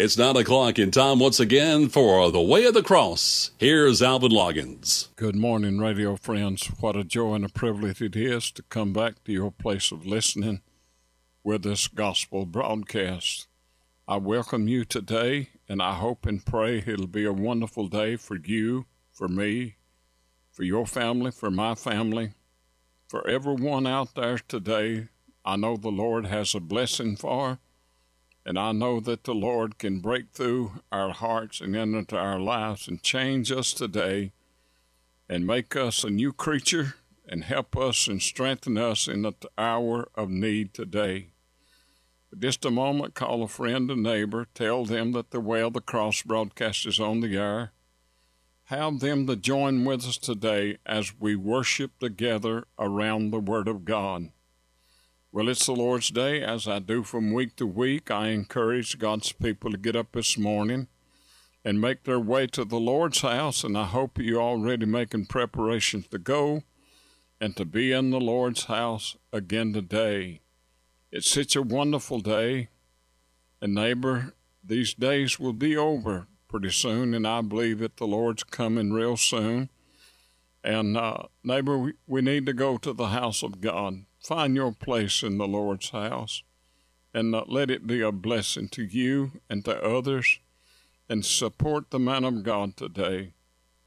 It's 9 o'clock in time once again for The Way of the Cross. Here's Alvin Loggins. Good morning, radio friends. What a joy and a privilege it is to come back to your place of listening with this gospel broadcast. I welcome you today, and I hope and pray it'll be a wonderful day for you, for me, for your family, for my family, for everyone out there today. I know the Lord has a blessing for and I know that the Lord can break through our hearts and enter into our lives and change us today and make us a new creature and help us and strengthen us in the hour of need today. For just a moment, call a friend, a neighbor, tell them that the Way of the Cross broadcast is on the air. Have them to join with us today as we worship together around the Word of God. Well, it's the Lord's Day. As I do from week to week, I encourage God's people to get up this morning and make their way to the Lord's house. And I hope you're already making preparations to go and to be in the Lord's house again today. It's such a wonderful day. And, neighbor, these days will be over pretty soon. And I believe that the Lord's coming real soon. And, uh, neighbor, we, we need to go to the house of God find your place in the Lord's house and let it be a blessing to you and to others and support the man of God today.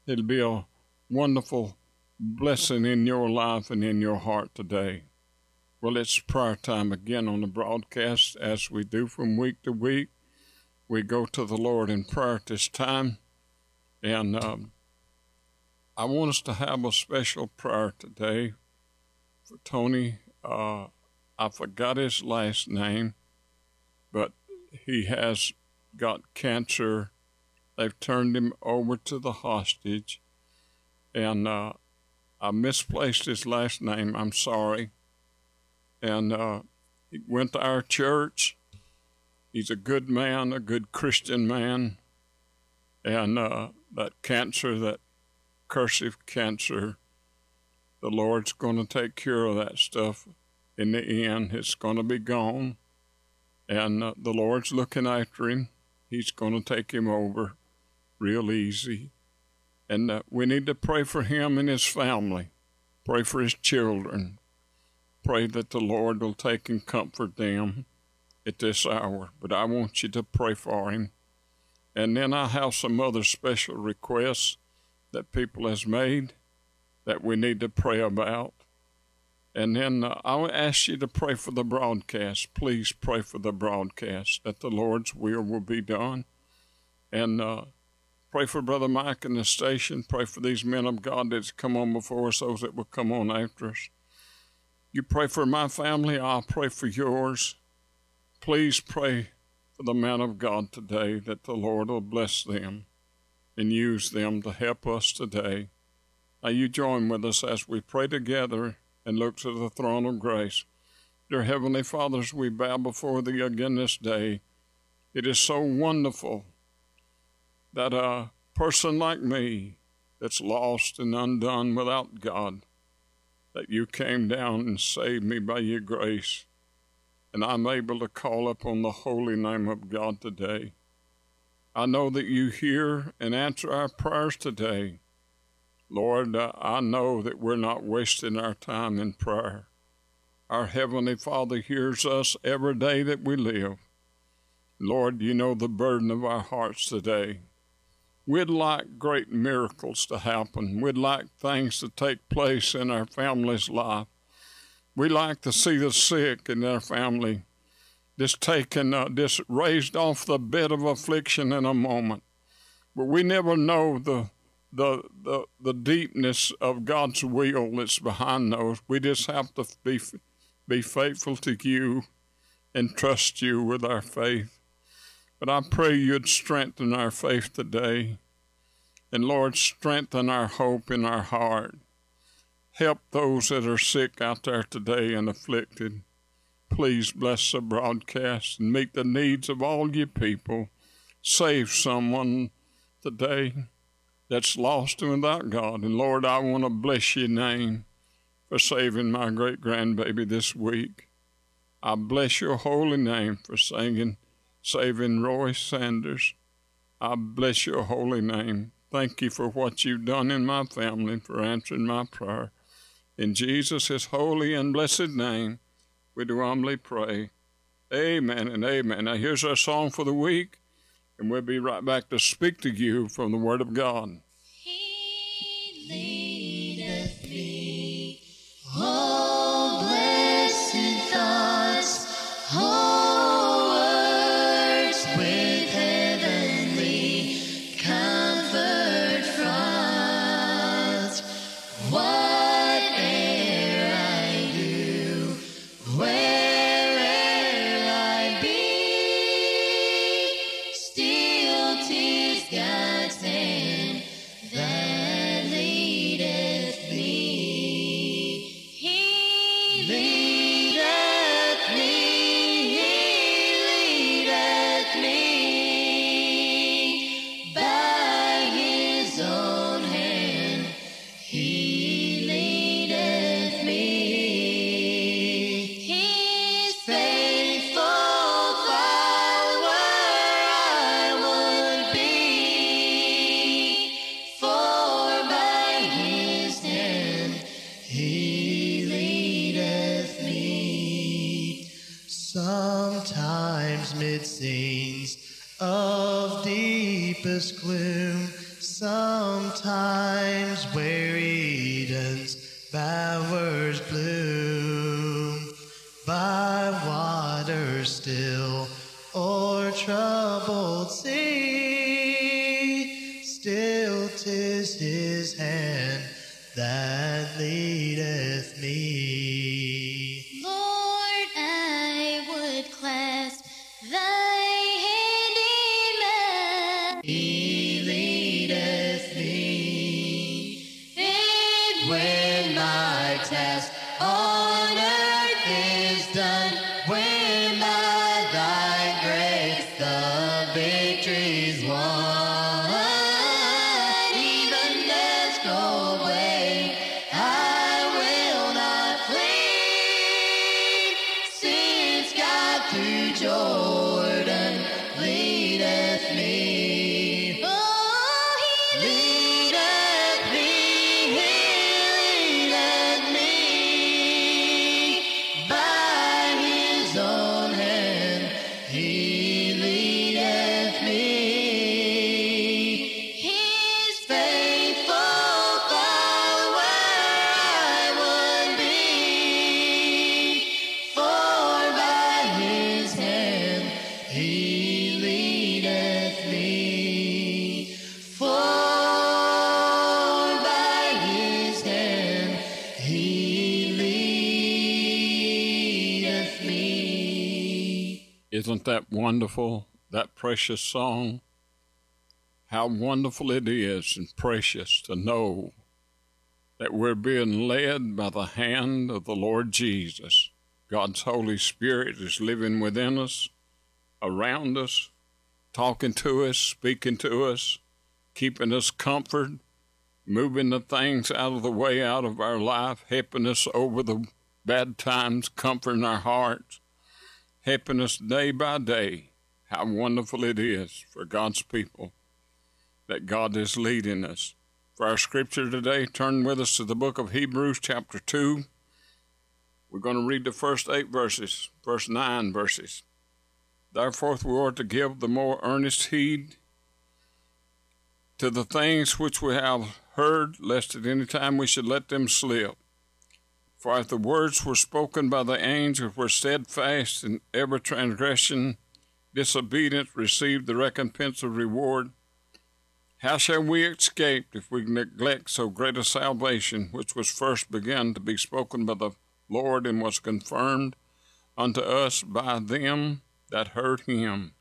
It'll be a wonderful blessing in your life and in your heart today. Well, it's prayer time again on the broadcast as we do from week to week. We go to the Lord in prayer at this time. And um, I want us to have a special prayer today Tony uh, I forgot his last name, but he has got cancer. They've turned him over to the hostage, and uh, I misplaced his last name. I'm sorry. And uh, he went to our church. He's a good man, a good Christian man, and uh, that cancer, that cursive cancer, the Lord's going to take care of that stuff. In the end, it's going to be gone. And uh, the Lord's looking after him. He's going to take him over real easy. And uh, we need to pray for him and his family, pray for his children, pray that the Lord will take and comfort them at this hour. But I want you to pray for him. And then I have some other special requests that people has made that we need to pray about. And then uh, I'll ask you to pray for the broadcast. Please pray for the broadcast that the Lord's will will be done. And uh, pray for Brother Mike and the station. Pray for these men of God that's come on before us, those that will come on after us. You pray for my family, I'll pray for yours. Please pray for the man of God today that the Lord will bless them and use them to help us today. Now you join with us as we pray together and look to the throne of grace. Dear Heavenly Fathers, we bow before Thee again this day. It is so wonderful that a person like me that's lost and undone without God, that you came down and saved me by your grace, and I'm able to call upon the holy name of God today. I know that you hear and answer our prayers today. Lord, uh, I know that we're not wasting our time in prayer. Our Heavenly Father hears us every day that we live. Lord, you know the burden of our hearts today. We'd like great miracles to happen. We'd like things to take place in our family's life. We like to see the sick in their family just taken, uh, just raised off the bed of affliction in a moment. But we never know the the, the, the deepness of God's will that's behind those. We just have to be, be faithful to you and trust you with our faith. But I pray you'd strengthen our faith today. And Lord, strengthen our hope in our heart. Help those that are sick out there today and afflicted. Please bless the broadcast and meet the needs of all your people. Save someone today that's lost and without God. And Lord, I want to bless your name for saving my great grandbaby this week. I bless your holy name for singing saving Roy Sanders. I bless your holy name. Thank you for what you've done in my family, for answering my prayer. In Jesus' holy and blessed name, we do humbly pray. Amen and amen. Now, here's our song for the week, and we'll be right back to speak to you from the Word of God. He leadeth me. Oh, sometimes where Eden's bowers Isn't that wonderful? That precious song? How wonderful it is and precious to know that we're being led by the hand of the Lord Jesus. God's Holy Spirit is living within us, around us, talking to us, speaking to us, keeping us comfort, moving the things out of the way out of our life, helping us over the bad times, comforting our hearts helping us day by day. How wonderful it is for God's people that God is leading us. For our scripture today, turn with us to the book of Hebrews, chapter 2. We're going to read the first eight verses, first nine verses. Therefore, we are to give the more earnest heed to the things which we have heard, lest at any time we should let them slip. For if the words were spoken by the angels were steadfast, and every transgression, disobedience received the recompense of reward, how shall we escape if we neglect so great a salvation, which was first begun to be spoken by the Lord and was confirmed unto us by them that heard him?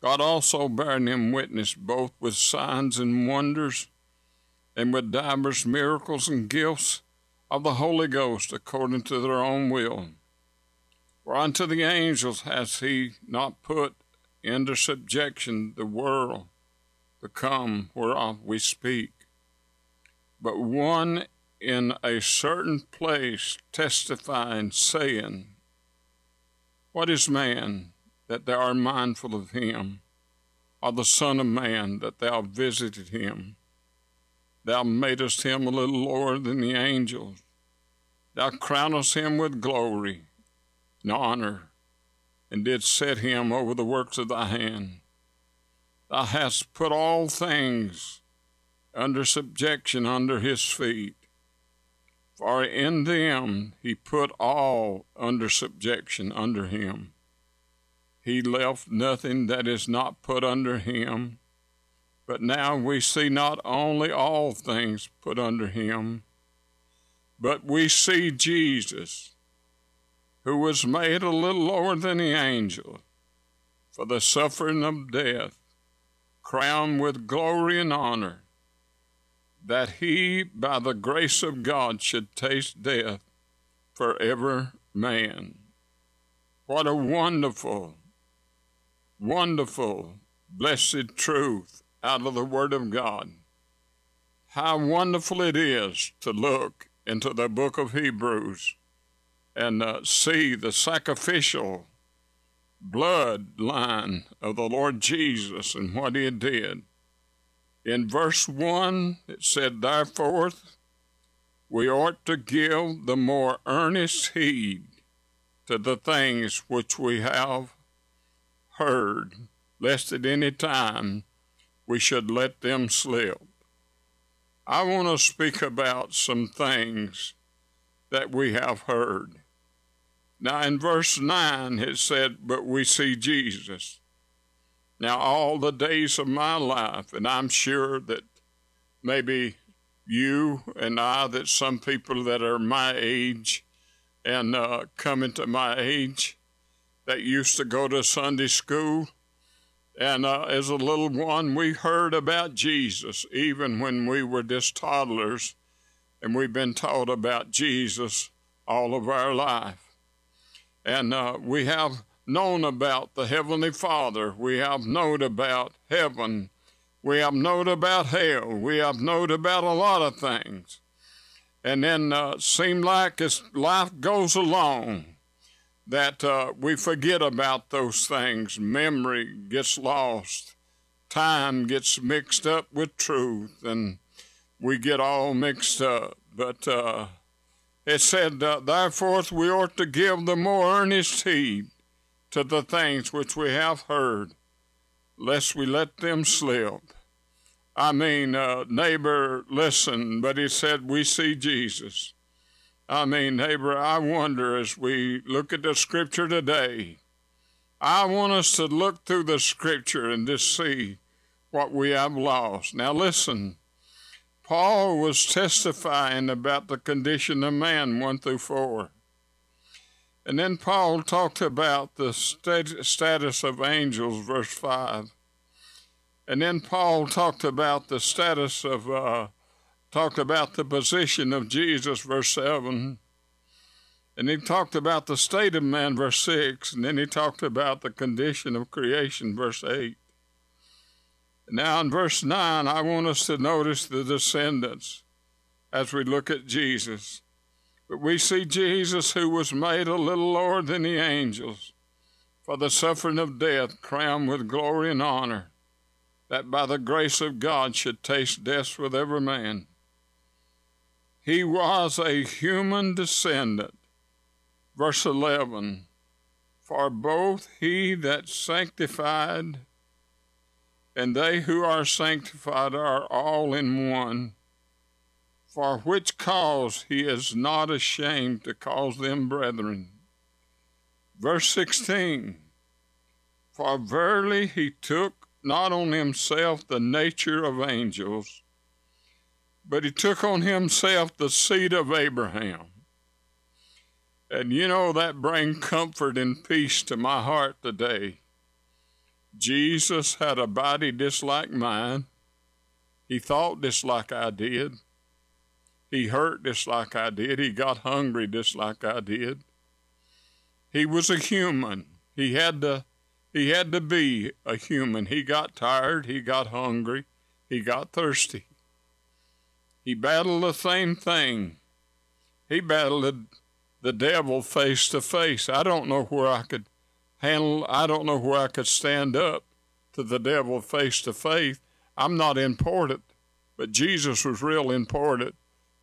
God also bearing him witness both with signs and wonders, and with divers miracles and gifts of the Holy Ghost according to their own will. For unto the angels has he not put into subjection the world to come whereof we speak, but one in a certain place testifying, saying, What is man that thou art mindful of him, or the Son of Man that thou visited him. Thou madest him a little lower than the angels. Thou crownest him with glory and honor, and didst set him over the works of thy hand. Thou hast put all things under subjection under his feet. For in them he put all under subjection under him. He left nothing that is not put under him. But now we see not only all things put under him, but we see Jesus, who was made a little lower than the angel for the suffering of death, crowned with glory and honor, that he, by the grace of God, should taste death for every man. What a wonderful, wonderful, blessed truth out of the Word of God. How wonderful it is to look into the book of Hebrews and uh, see the sacrificial bloodline of the Lord Jesus and what he did. In verse 1, it said, Therefore, we ought to give the more earnest heed to the things which we have heard, lest at any time we should let them slip. I want to speak about some things that we have heard. Now, in verse 9, it said, But we see Jesus. Now, all the days of my life, and I'm sure that maybe you and I, that some people that are my age and uh, coming to my age that used to go to Sunday school, and uh, as a little one, we heard about Jesus even when we were just toddlers, and we've been taught about Jesus all of our life. And uh, we have known about the Heavenly Father. We have known about heaven. We have known about hell. We have known about a lot of things. And then uh, seem like as life goes along, that uh, we forget about those things. Memory gets lost. Time gets mixed up with truth, and we get all mixed up. But uh, it said, Therefore, we ought to give the more earnest heed to the things which we have heard, lest we let them slip. I mean, uh, neighbor, listen, but he said, We see Jesus. I mean, neighbor, I wonder as we look at the scripture today, I want us to look through the scripture and just see what we have lost. Now, listen, Paul was testifying about the condition of man, 1 through 4. And then Paul talked about the status of angels, verse 5. And then Paul talked about the status of uh, talked about the position of Jesus, verse 7. And he talked about the state of man, verse 6. And then he talked about the condition of creation, verse 8. Now, in verse 9, I want us to notice the descendants as we look at Jesus. But we see Jesus, who was made a little lower than the angels for the suffering of death, crowned with glory and honor, that by the grace of God should taste death with every man. He was a human descendant. Verse 11 For both he that sanctified and they who are sanctified are all in one, for which cause he is not ashamed to call them brethren. Verse 16 For verily he took not on himself the nature of angels but he took on himself the seed of Abraham. And you know, that brings comfort and peace to my heart today. Jesus had a body just like mine. He thought just like I did. He hurt just like I did. He got hungry just like I did. He was a human. He had to he had to be a human. He got tired, he got hungry, he got thirsty. He battled the same thing. He battled the devil face to face. I don't know where I could handle. I don't know where I could stand up to the devil face to face. I'm not important, but Jesus was real important.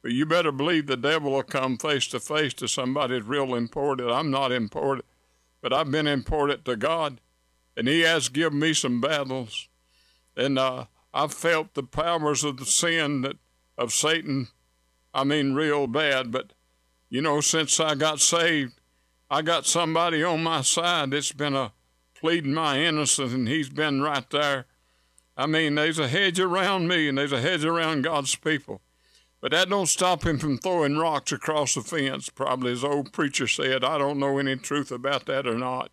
But you better believe the devil will come face to face to somebody that's real important. I'm not important, but I've been important to God, and He has given me some battles, and uh, I've felt the powers of the sin that of Satan. I mean, real bad. But you know, since I got saved, I got somebody on my side that's been a pleading my innocence, and He's been right there. I mean, there's a hedge around me, and there's a hedge around God's people. But that don't stop him from throwing rocks across the fence, probably as old preacher said. I don't know any truth about that or not.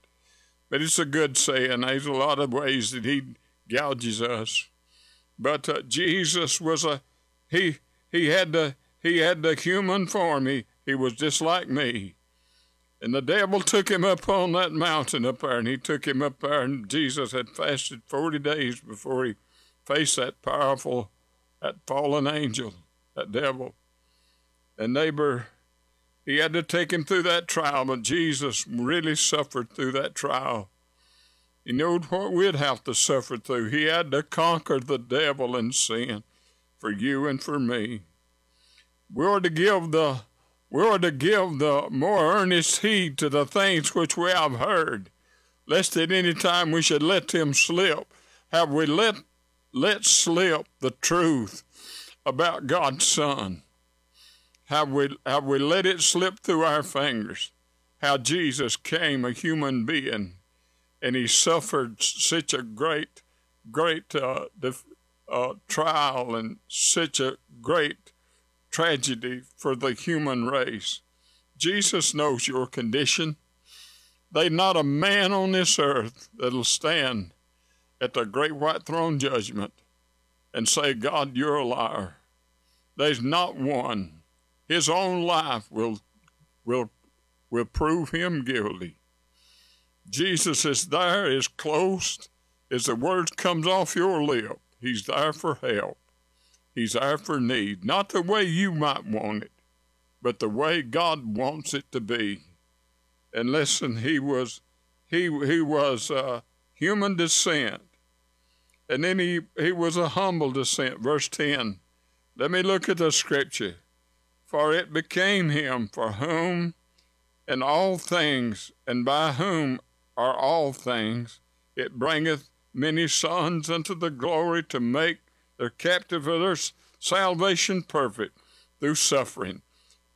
But it's a good saying. There's a lot of ways that he gouges us. But uh, Jesus was a he he had the he had the human form. He he was just like me. And the devil took him up on that mountain up there, and he took him up there, and Jesus had fasted 40 days before he faced that powerful, that fallen angel, that devil. And neighbor, he had to take him through that trial, but Jesus really suffered through that trial. He knew what we'd have to suffer through. He had to conquer the devil and sin for you and for me. We are to give the we are to give the more earnest heed to the things which we have heard, lest at any time we should let them slip. Have we let let slip the truth about God's Son? Have we have we let it slip through our fingers? How Jesus came a human being, and he suffered such a great, great uh, uh, trial and such a great tragedy for the human race. Jesus knows your condition. There's not a man on this earth that'll stand at the great white throne judgment and say, God, you're a liar. There's not one. His own life will, will, will prove him guilty. Jesus is there, is close as the word comes off your lip. He's there for help. He's there for need, not the way you might want it, but the way God wants it to be. And listen, he was he he was uh, human descent, and then he he was a humble descent. Verse ten. Let me look at the scripture. For it became him for whom and all things, and by whom are all things, it bringeth many sons unto the glory to make their captive of their salvation perfect through suffering.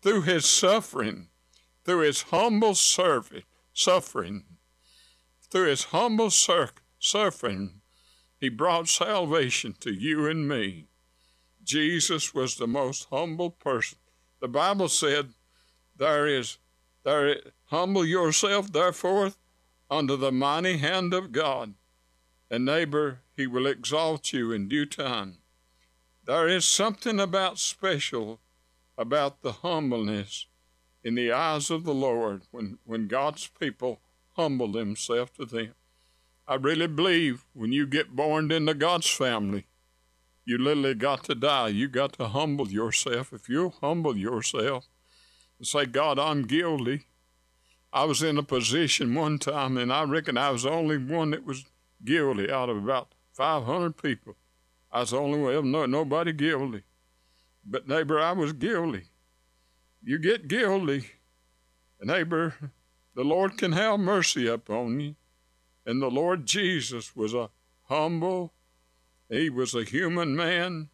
Through his suffering, through his humble servant, suffering, through his humble sur- suffering, he brought salvation to you and me. Jesus was the most humble person. The Bible said, There is, there, humble yourself, therefore, under the mighty hand of God, and neighbor, he will exalt you in due time. There is something about special about the humbleness in the eyes of the Lord when, when God's people humble themselves to them. I really believe when you get born into God's family, you literally got to die. You got to humble yourself. If you humble yourself and say, God, I'm guilty. I was in a position one time, and I reckon I was the only one that was guilty out of about 500 people. I was the only one, no, nobody guilty. But neighbor, I was guilty. You get guilty, neighbor, the Lord can have mercy upon you. And the Lord Jesus was a humble, he was a human man,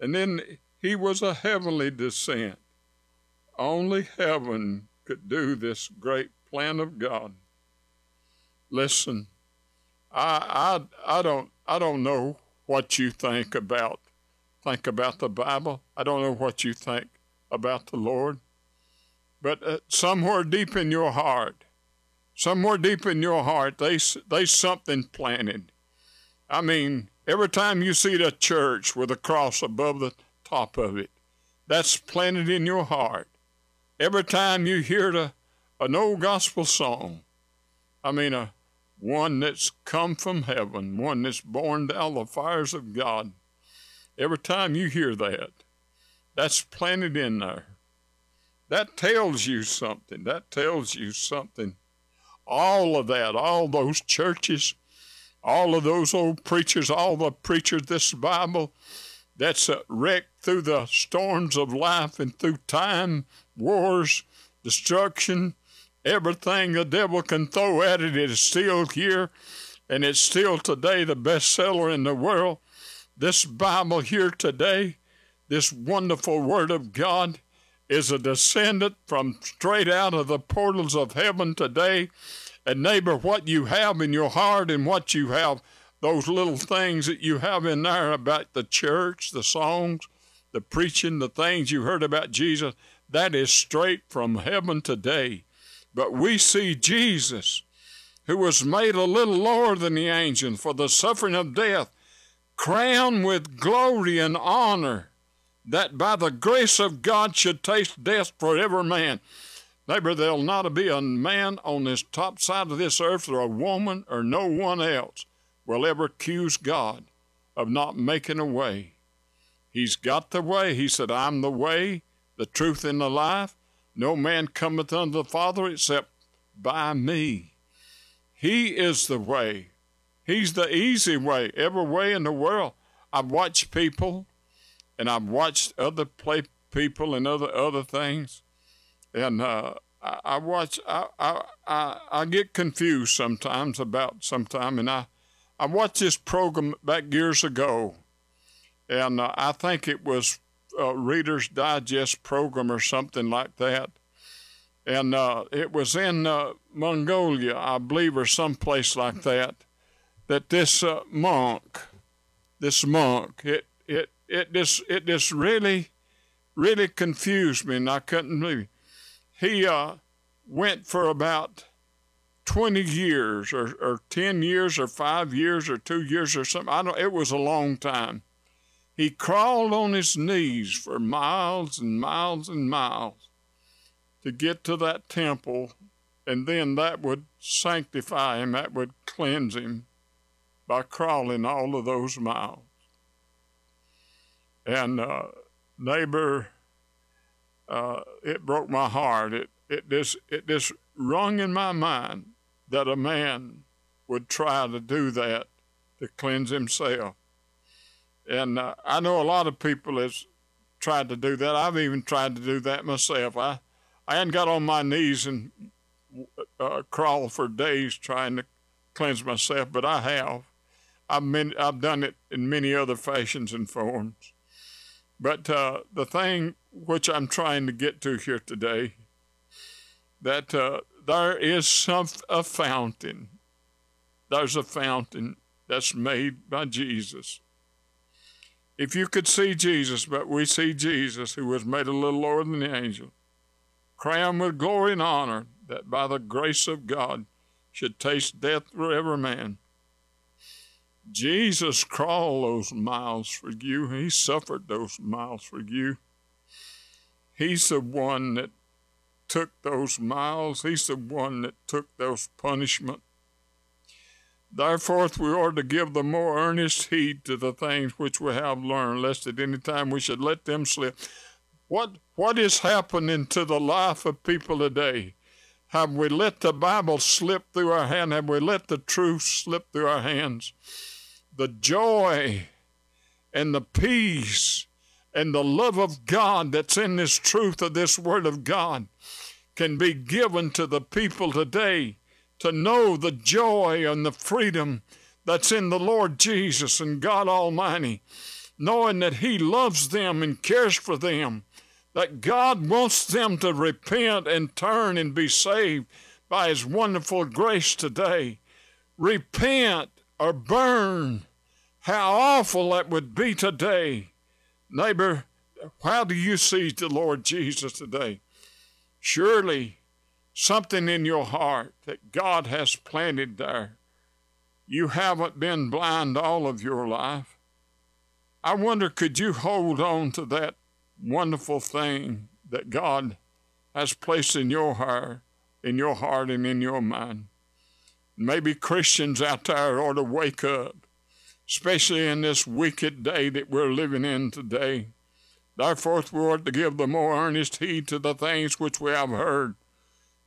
and then he was a heavenly descent. Only heaven could do this great plan of God. Listen, I I I don't I don't know what you think about think about the Bible. I don't know what you think about the Lord, but uh, somewhere deep in your heart, somewhere deep in your heart, they they something planted. I mean, every time you see the church with a cross above the top of it, that's planted in your heart. Every time you hear the, an old gospel song, I mean, a one that's come from heaven, one that's born down the fires of God. Every time you hear that, that's planted in there. That tells you something. That tells you something all of that, all those churches, all of those old preachers, all the preachers, this Bible that's wrecked through the storms of life and through time, wars, destruction, everything the devil can throw at it, is still here, and it's still today the bestseller in the world. This Bible here today, this wonderful Word of God, is a descendant from straight out of the portals of heaven today. And neighbor, what you have in your heart and what you have, those little things that you have in there about the church, the songs, the preaching, the things you heard about Jesus, that is straight from heaven today. But we see Jesus, who was made a little lower than the angels for the suffering of death, crowned with glory and honor, that by the grace of God should taste death for every man. Neighbor, there'll not be a man on this top side of this earth or a woman or no one else will ever accuse God of not making a way. He's got the way. He said, I'm the way, the truth, and the life. No man cometh unto the Father except by me. He is the way. He's the easy way, every way in the world. I've watched people and I've watched other play people and other other things. And uh, I, I, watch I, I, I I get confused sometimes about sometime and I I watched this program back years ago and uh, I think it was uh, Reader's Digest program or something like that. And uh, it was in uh, Mongolia, I believe, or someplace like that, that this uh, monk, this monk, it it it just it just really, really confused me, and I couldn't believe it. He uh, went for about 20 years or, or 10 years or five years or two years or something. I don't, it was a long time he crawled on his knees for miles and miles and miles to get to that temple, and then that would sanctify him, that would cleanse him by crawling all of those miles. And uh, neighbor, uh, it broke my heart. It it just it just rung in my mind that a man would try to do that to cleanse himself. And uh, I know a lot of people has tried to do that. I've even tried to do that myself. I, I hadn't got on my knees and uh, crawled for days trying to cleanse myself, but I have. I've, been, I've done it in many other fashions and forms. But uh, the thing which I'm trying to get to here today, that uh, there is some a fountain. There's a fountain that's made by Jesus if you could see Jesus, but we see Jesus, who was made a little lower than the angel, crowned with glory and honor, that by the grace of God should taste death for every man. Jesus crawled those miles for you. He suffered those miles for you. He's the one that took those miles. He's the one that took those punishment. Therefore, we ought to give the more earnest heed to the things which we have learned, lest at any time we should let them slip. What what is happening to the life of people today? Have we let the Bible slip through our hand? Have we let the truth slip through our hands? The joy and the peace and the love of God that's in this truth of this Word of God can be given to the people today to know the joy and the freedom that's in the Lord Jesus and God Almighty, knowing that He loves them and cares for them, that God wants them to repent and turn and be saved by His wonderful grace today. Repent or burn. How awful that would be today. Neighbor, how do you see the Lord Jesus today? Surely something in your heart that God has planted there. You haven't been blind all of your life. I wonder, could you hold on to that wonderful thing that God has placed in your heart, in your heart and in your mind? Maybe Christians out there ought to wake up, especially in this wicked day that we're living in today. Therefore, we ought to give the more earnest heed to the things which we have heard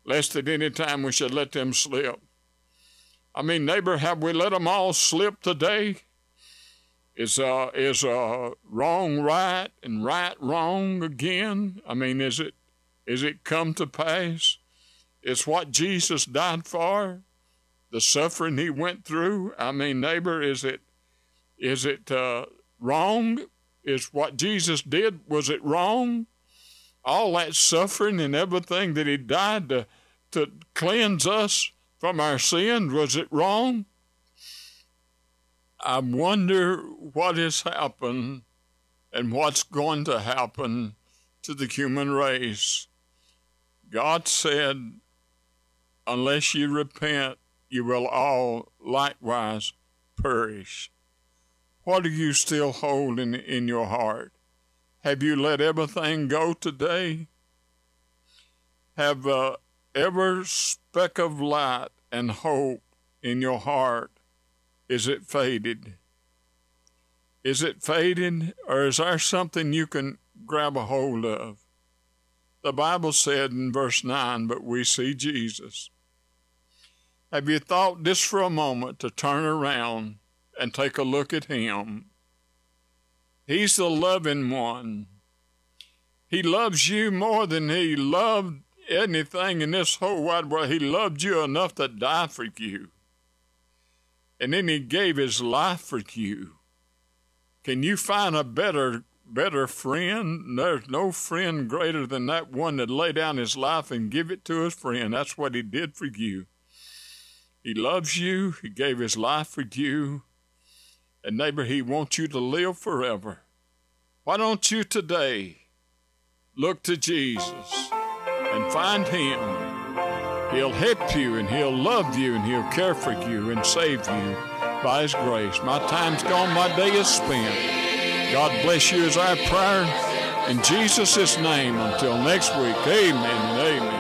lest at any time we should let them slip. I mean, neighbor, have we let them all slip today? Is uh is uh wrong right and right wrong again? I mean, is it is it come to pass? It's what Jesus died for, the suffering he went through. I mean, neighbor, is it is it uh, wrong? Is what Jesus did was it wrong? All that suffering and everything that he died to to cleanse us from our sins was it wrong? I wonder what has happened and what's going to happen to the human race. God said, unless you repent, you will all likewise perish. What are you still holding in your heart? Have you let everything go today? Have uh, every speck of light and hope in your heart is it faded? Is it faded, or is there something you can grab a hold of? The Bible said in verse 9, but we see Jesus. Have you thought just for a moment to turn around and take a look at Him? He's the loving one. He loves you more than He loved anything in this whole wide world. He loved you enough to die for you and then he gave his life for you. Can you find a better better friend? There's no friend greater than that one that lay down his life and give it to his friend. That's what he did for you. He loves you. He gave his life for you. And neighbor, he wants you to live forever. Why don't you today look to Jesus and find him? He'll help you and He'll love you and He'll care for you and save you by His grace. My time's gone, my day is spent. God bless you as our prayer. In Jesus' name, until next week, amen and amen.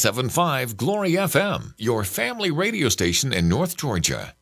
97.5 Glory FM, your family radio station in North Georgia.